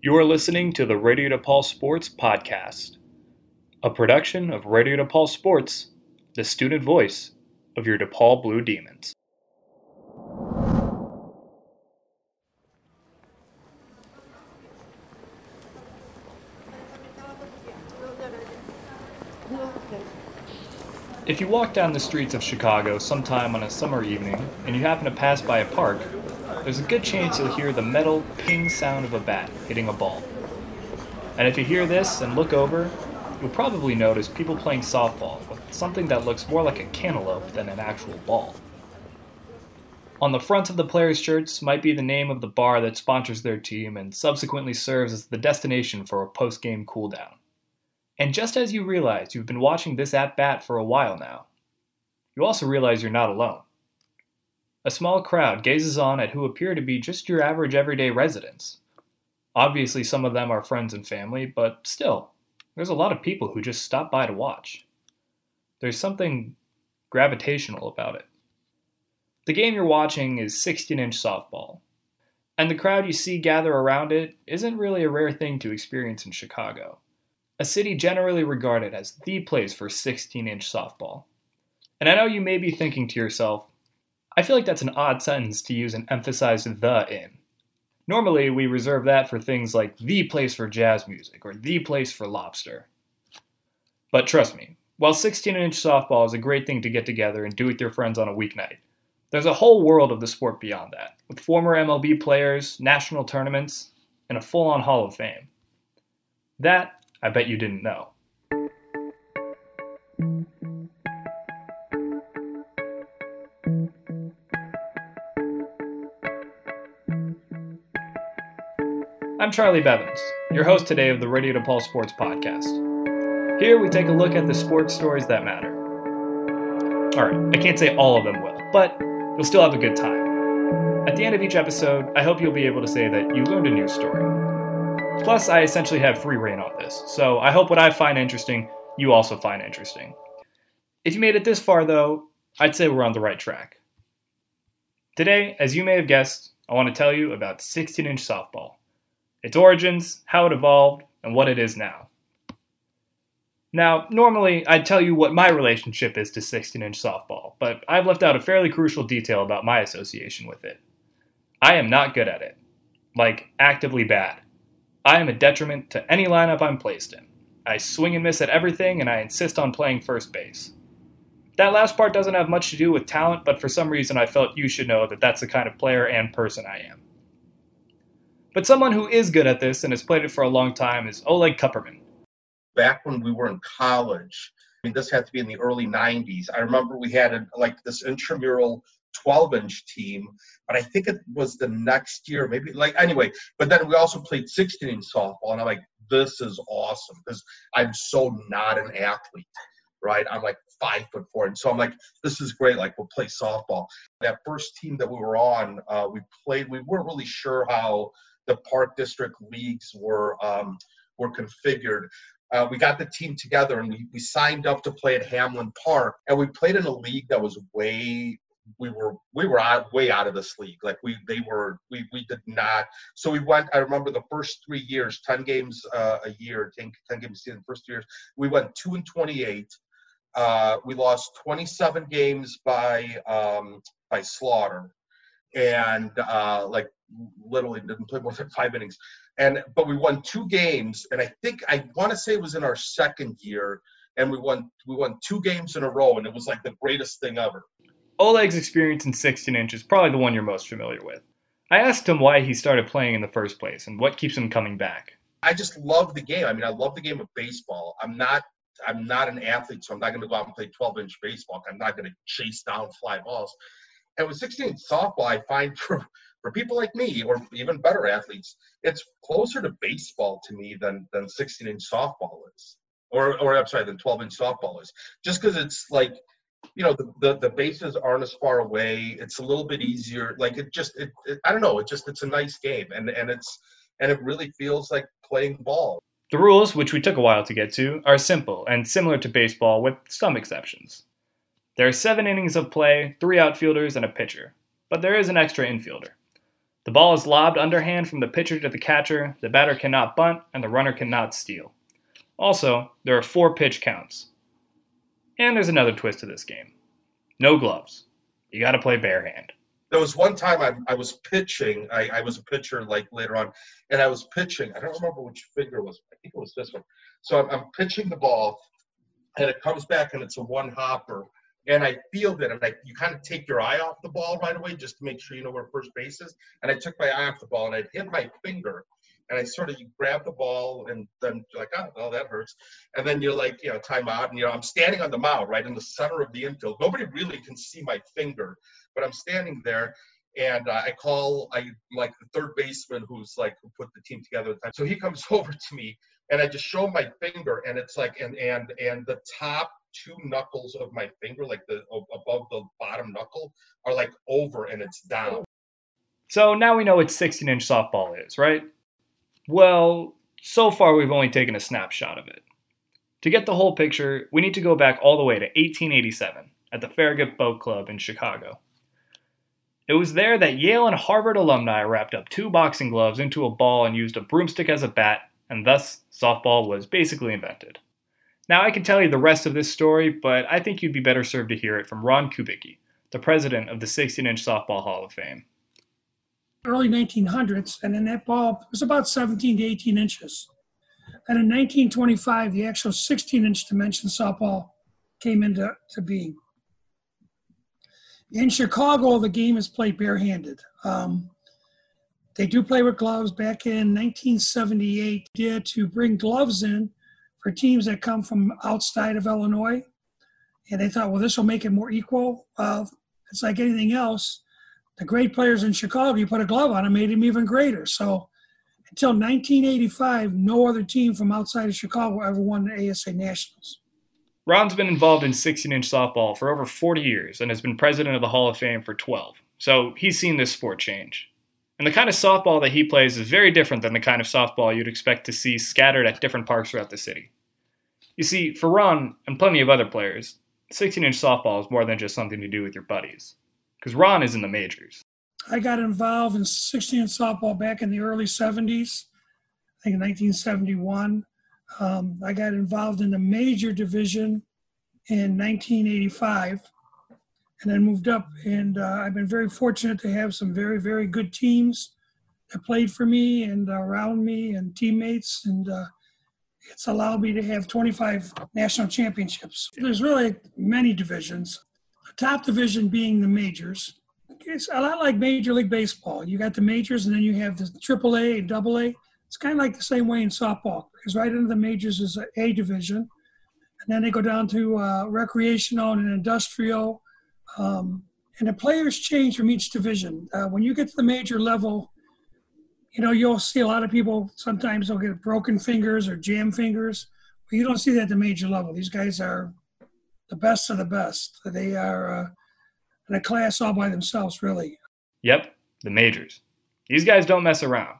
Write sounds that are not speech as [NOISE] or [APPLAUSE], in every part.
You are listening to the Radio DePaul Sports Podcast, a production of Radio DePaul Sports, the student voice of your DePaul Blue Demons. If you walk down the streets of Chicago sometime on a summer evening and you happen to pass by a park, there's a good chance you'll hear the metal ping sound of a bat hitting a ball. And if you hear this and look over, you'll probably notice people playing softball with something that looks more like a cantaloupe than an actual ball. On the front of the players' shirts might be the name of the bar that sponsors their team and subsequently serves as the destination for a post game cooldown. And just as you realize you've been watching this at bat for a while now, you also realize you're not alone. A small crowd gazes on at who appear to be just your average everyday residents. Obviously, some of them are friends and family, but still, there's a lot of people who just stop by to watch. There's something gravitational about it. The game you're watching is 16 inch softball, and the crowd you see gather around it isn't really a rare thing to experience in Chicago a city generally regarded as the place for 16 inch softball. And I know you may be thinking to yourself, I feel like that's an odd sentence to use and emphasize the in. Normally, we reserve that for things like the place for jazz music or the place for lobster. But trust me, while 16 inch softball is a great thing to get together and do with your friends on a weeknight, there's a whole world of the sport beyond that, with former MLB players, national tournaments, and a full on Hall of Fame. That I bet you didn't know. I'm Charlie Bevins, your host today of the Radio DePaul Sports Podcast. Here we take a look at the sports stories that matter. Alright, I can't say all of them will, but you'll still have a good time. At the end of each episode, I hope you'll be able to say that you learned a new story Plus, I essentially have free reign on this, so I hope what I find interesting, you also find interesting. If you made it this far, though, I'd say we're on the right track. Today, as you may have guessed, I want to tell you about 16 inch softball, its origins, how it evolved, and what it is now. Now, normally I'd tell you what my relationship is to 16 inch softball, but I've left out a fairly crucial detail about my association with it. I am not good at it. Like, actively bad. I am a detriment to any lineup I'm placed in. I swing and miss at everything, and I insist on playing first base. That last part doesn't have much to do with talent, but for some reason I felt you should know that that's the kind of player and person I am. But someone who is good at this and has played it for a long time is Oleg Kupperman. Back when we were in college, I mean, this had to be in the early 90s. I remember we had a, like this intramural 12 inch team, but I think it was the next year, maybe like anyway. But then we also played 16 inch softball, and I'm like, this is awesome because I'm so not an athlete, right? I'm like five foot four, and so I'm like, this is great. Like we'll play softball. That first team that we were on, uh, we played. We weren't really sure how the Park District leagues were um, were configured. Uh, we got the team together and we, we signed up to play at Hamlin Park, and we played in a league that was way we were we were out, way out of this league. Like we they were we we did not. So we went. I remember the first three years, ten games uh, a year, 10, 10 games a season. First years, we went two and twenty eight. Uh, we lost twenty seven games by um, by slaughter, and uh, like literally didn't play more than five innings. And but we won two games, and I think I want to say it was in our second year, and we won we won two games in a row, and it was like the greatest thing ever. Oleg's experience in 16 inch is probably the one you're most familiar with. I asked him why he started playing in the first place and what keeps him coming back. I just love the game. I mean, I love the game of baseball. I'm not I'm not an athlete, so I'm not going to go out and play 12 inch baseball. I'm not going to chase down fly balls. And with 16 softball, I find [LAUGHS] for for people like me or even better athletes, it's closer to baseball to me than than 16 inch softball is, or or I'm sorry, than 12 inch softball is. Just because it's like you know the, the, the bases aren't as far away. It's a little bit easier. Like it just it, it, i don't know. It just it's a nice game. And and it's and it really feels like playing ball. The rules which we took a while to get to are simple and similar to baseball with some exceptions there are seven innings of play three outfielders and a pitcher but there is an extra infielder The ball is lobbed underhand from the pitcher to the catcher, the batter cannot bunt, and the runner cannot steal. Also, there are four pitch counts. And there's another twist to this game no gloves. You gotta play barehand. There was one time I, I was pitching. I, I was a pitcher like later on, and I was pitching. I don't remember which finger it was. I think it was this one. So I'm, I'm pitching the ball, and it comes back, and it's a one hopper and I field it, and I you kind of take your eye off the ball right away just to make sure you know where first base is. And I took my eye off the ball, and I hit my finger, and I sort of you grab the ball, and then you're like, oh, well, that hurts. And then you're like, you know, time out, and you know, I'm standing on the mound right in the center of the infield. Nobody really can see my finger, but I'm standing there. And uh, I call I like the third baseman who's like who put the team together at the time. So he comes [LAUGHS] over to me and I just show my finger and it's like and and and the top two knuckles of my finger, like the above the bottom knuckle, are like over and it's down. So now we know what 16 inch softball is, right? Well, so far we've only taken a snapshot of it. To get the whole picture, we need to go back all the way to 1887 at the Farragut Boat Club in Chicago. It was there that Yale and Harvard alumni wrapped up two boxing gloves into a ball and used a broomstick as a bat, and thus softball was basically invented. Now, I can tell you the rest of this story, but I think you'd be better served to hear it from Ron Kubicki, the president of the 16 inch Softball Hall of Fame. Early 1900s, and then that ball was about 17 to 18 inches. And in 1925, the actual 16 inch dimension softball came into to being. In Chicago, the game is played barehanded. Um, they do play with gloves. Back in 1978, did to bring gloves in for teams that come from outside of Illinois. And they thought, well, this will make it more equal. It's like anything else. The great players in Chicago, you put a glove on them, made them even greater. So until 1985, no other team from outside of Chicago ever won the ASA Nationals. Ron's been involved in 16 inch softball for over 40 years and has been president of the Hall of Fame for 12. So he's seen this sport change. And the kind of softball that he plays is very different than the kind of softball you'd expect to see scattered at different parks throughout the city. You see, for Ron and plenty of other players, 16 inch softball is more than just something to do with your buddies. Because Ron is in the majors. I got involved in 16 inch softball back in the early 70s, I think in 1971. Um, I got involved in the major division in 1985 and then moved up. And uh, I've been very fortunate to have some very, very good teams that played for me and around me and teammates. And uh, it's allowed me to have 25 national championships. There's really many divisions. The top division being the majors. It's a lot like Major League Baseball. You got the majors, and then you have the AAA and AA. It's kind of like the same way in softball, because right under the majors is a A division, and then they go down to uh, recreational and industrial, um, and the players change from each division. Uh, when you get to the major level, you know, you'll see a lot of people sometimes they'll get broken fingers or jam fingers, but you don't see that at the major level. These guys are the best of the best. They are uh, in a class all by themselves, really. Yep, the majors. These guys don't mess around.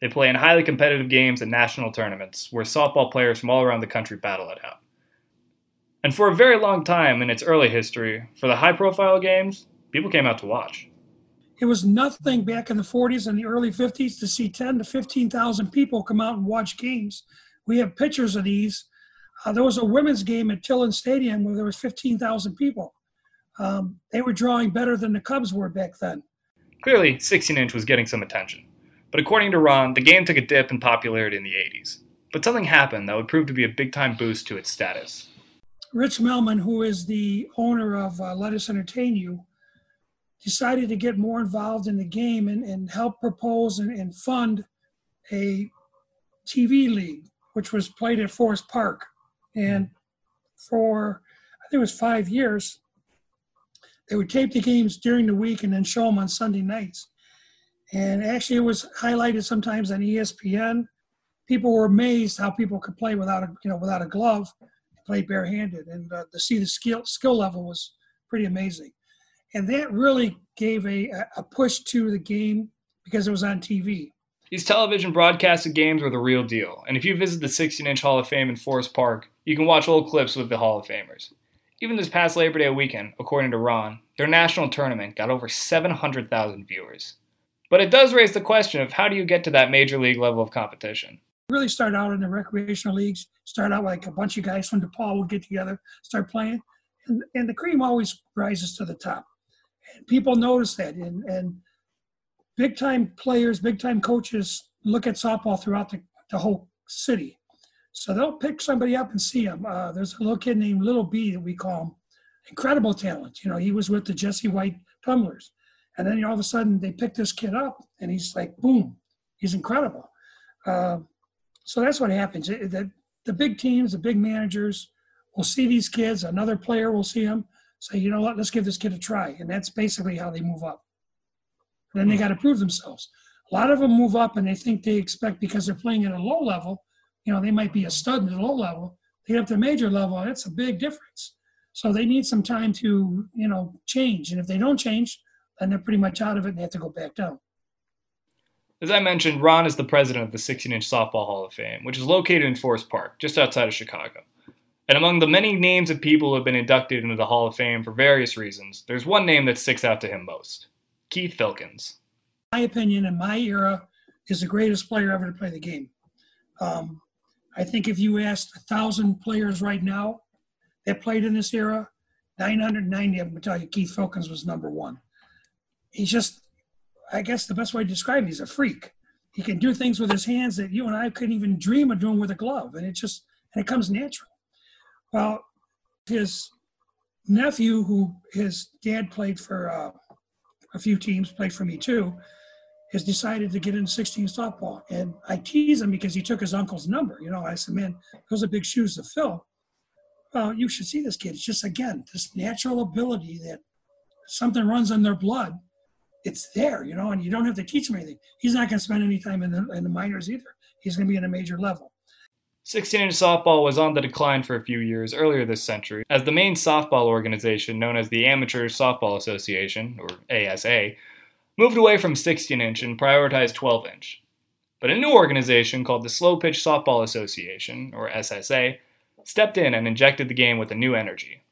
They play in highly competitive games and national tournaments where softball players from all around the country battle it out. And for a very long time in its early history, for the high profile games, people came out to watch. It was nothing back in the 40s and the early 50s to see 10 to 15,000 people come out and watch games. We have pictures of these. Uh, there was a women's game at Tilden Stadium where there was 15,000 people. Um, they were drawing better than the Cubs were back then. Clearly, 16 inch was getting some attention. But according to Ron, the game took a dip in popularity in the 80s. But something happened that would prove to be a big time boost to its status. Rich Melman, who is the owner of uh, Lettuce Entertain You, decided to get more involved in the game and, and help propose and, and fund a TV league, which was played at Forest Park. And for, I think it was five years, they would tape the games during the week and then show them on Sunday nights. And actually, it was highlighted sometimes on ESPN. People were amazed how people could play without a, you know, without a glove, play barehanded, and uh, to see the skill skill level was pretty amazing and that really gave a, a push to the game because it was on TV. These television broadcasted games were the real deal, and if you visit the 16 inch Hall of Fame in Forest Park, you can watch old clips with the Hall of Famers. Even this past Labor Day weekend, according to Ron, their national tournament got over 700,000 viewers. But it does raise the question of how do you get to that major league level of competition? Really start out in the recreational leagues, start out like a bunch of guys from DePaul would get together, start playing, and, and the cream always rises to the top. And people notice that. And, and big time players, big time coaches look at softball throughout the, the whole city. So they'll pick somebody up and see him. Uh, there's a little kid named Little B that we call him. Incredible talent. You know, he was with the Jesse White Tumblers. And then all of a sudden they pick this kid up and he's like, boom, he's incredible. Uh, so that's what happens. The, the big teams, the big managers will see these kids. Another player will see them, say, you know what, let's give this kid a try. And that's basically how they move up. And then they hmm. got to prove themselves. A lot of them move up and they think they expect because they're playing at a low level, you know, they might be a stud in the low level. They get up to major level, that's a big difference. So they need some time to, you know, change. And if they don't change, then they're pretty much out of it and they have to go back down. As I mentioned, Ron is the president of the 16 inch Softball Hall of Fame, which is located in Forest Park, just outside of Chicago. And among the many names of people who have been inducted into the Hall of Fame for various reasons, there's one name that sticks out to him most Keith Filkins. My opinion, in my era, is the greatest player ever to play the game. Um, I think if you asked a thousand players right now that played in this era, 990 of them would tell you Keith Filkins was number one he's just, I guess the best way to describe him, he's a freak. He can do things with his hands that you and I couldn't even dream of doing with a glove, and it just and it comes natural. Well, his nephew, who his dad played for uh, a few teams, played for me too, has decided to get into 16 softball. And I tease him because he took his uncle's number. You know, I said, man, those are big shoes to fill. Well, you should see this kid. It's just, again, this natural ability that something runs in their blood it's there, you know, and you don't have to teach him anything. He's not going to spend any time in the, in the minors either. He's going to be in a major level. 16 inch softball was on the decline for a few years earlier this century, as the main softball organization, known as the Amateur Softball Association, or ASA, moved away from 16 inch and prioritized 12 inch. But a new organization called the Slow Pitch Softball Association, or SSA, stepped in and injected the game with a new energy.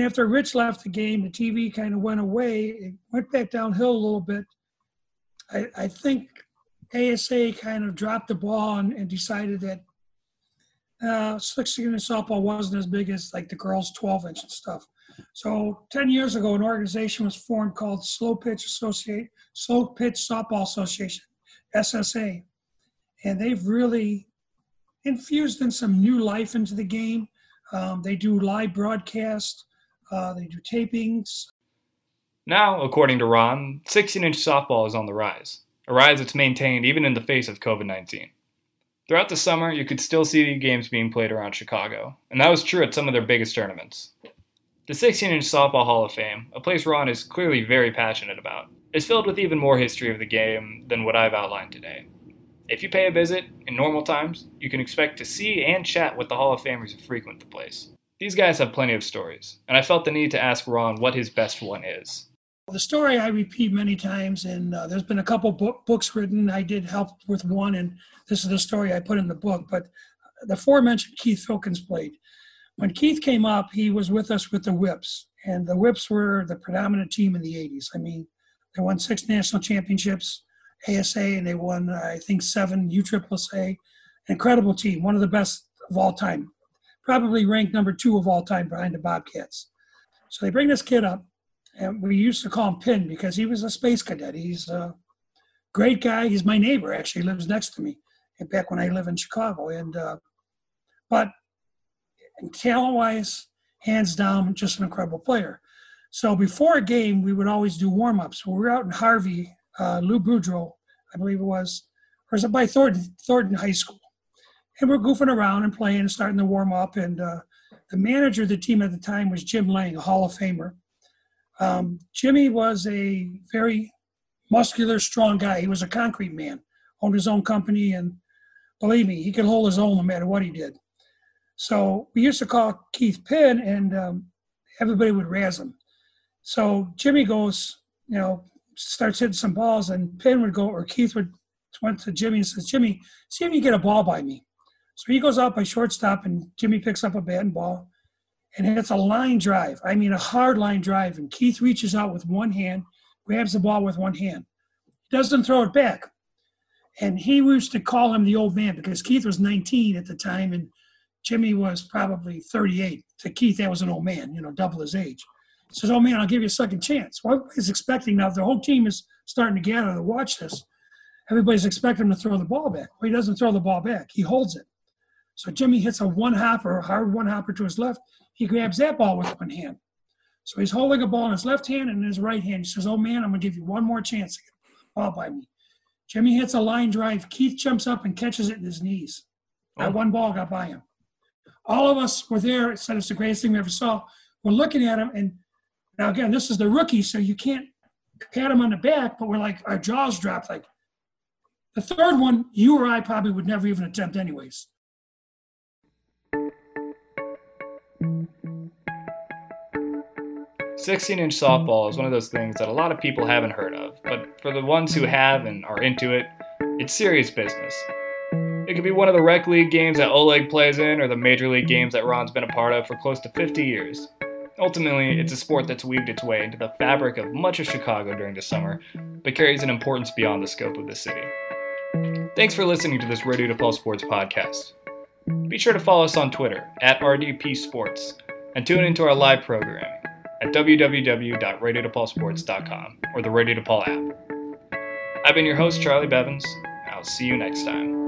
After Rich left the game, the TV kind of went away. It went back downhill a little bit. I, I think ASA kind of dropped the ball and, and decided that uh, 16 inch softball wasn't as big as like the girls 12 inch and stuff. So 10 years ago, an organization was formed called Slow Pitch Associate, Slow Pitch Softball Association, SSA, and they've really infused in some new life into the game. Um, they do live broadcast. Uh, they do tapings. Now, according to Ron, 16 inch softball is on the rise, a rise that's maintained even in the face of COVID 19. Throughout the summer, you could still see games being played around Chicago, and that was true at some of their biggest tournaments. The 16 inch Softball Hall of Fame, a place Ron is clearly very passionate about, is filled with even more history of the game than what I've outlined today. If you pay a visit in normal times, you can expect to see and chat with the Hall of Famers who frequent the place. These guys have plenty of stories, and I felt the need to ask Ron what his best one is. The story I repeat many times, and uh, there's been a couple book, books written. I did help with one, and this is the story I put in the book. But the aforementioned Keith Filkins played. When Keith came up, he was with us with the Whips, and the Whips were the predominant team in the 80s. I mean, they won six national championships, ASA, and they won, I think, seven USSSA. Incredible team, one of the best of all time probably ranked number two of all time behind the Bobcats. So they bring this kid up, and we used to call him Pin because he was a space cadet. He's a great guy. He's my neighbor, actually, he lives next to me. Back when I live in Chicago, and uh, but talent-wise, hands down, just an incredible player. So before a game, we would always do warm-ups. we were out in Harvey, uh, Lou Boudreau, I believe it was, or was it by Thornton, Thornton High School and we're goofing around and playing and starting to warm up. And uh, the manager of the team at the time was Jim Lang, a Hall of Famer. Um, Jimmy was a very muscular, strong guy. He was a concrete man, owned his own company, and believe me, he could hold his own no matter what he did. So we used to call Keith Pin, and um, everybody would razz him. So Jimmy goes, you know, starts hitting some balls, and Pin would go, or Keith would went to Jimmy and says, Jimmy, see if you get a ball by me. So he goes out by shortstop, and Jimmy picks up a bat and ball and hits a line drive. I mean, a hard line drive. And Keith reaches out with one hand, grabs the ball with one hand, doesn't throw it back. And he used to call him the old man because Keith was 19 at the time and Jimmy was probably 38. To Keith, that was an old man, you know, double his age. He says, Oh man, I'll give you a second chance. Well, everybody's expecting now, the whole team is starting to gather to watch this. Everybody's expecting him to throw the ball back. Well, he doesn't throw the ball back, he holds it. So Jimmy hits a one hopper, a hard one hopper to his left. He grabs that ball with one hand. So he's holding a ball in his left hand and in his right hand. He says, Oh man, I'm going to give you one more chance to get the ball by me. Jimmy hits a line drive. Keith jumps up and catches it in his knees. That Oh. one ball got by him. All of us were there, It said it's the greatest thing we ever saw. We're looking at him, and now again, this is the rookie, so you can't pat him on the back, but we're like, our jaws dropped. Like the third one, you or I probably would never even attempt, anyways. 16 inch mm-hmm. softball is one of those things that a lot of people haven't heard of, but for the ones who have and are into it, it's serious business. It could be one of the rec league games that Oleg plays in, or the major league games that Ron's been a part of for close to 50 years. Ultimately, it's a sport that's weaved its way into the fabric of much of Chicago during the summer, but carries an importance beyond the scope of the city. Thanks for listening to this Radio DePaul Sports podcast. Be sure to follow us on Twitter at RDP Sports and tune into our live programming at www.radiodepaulsports.com or the Radio DePaul app. I've been your host, Charlie Bevins. I'll see you next time.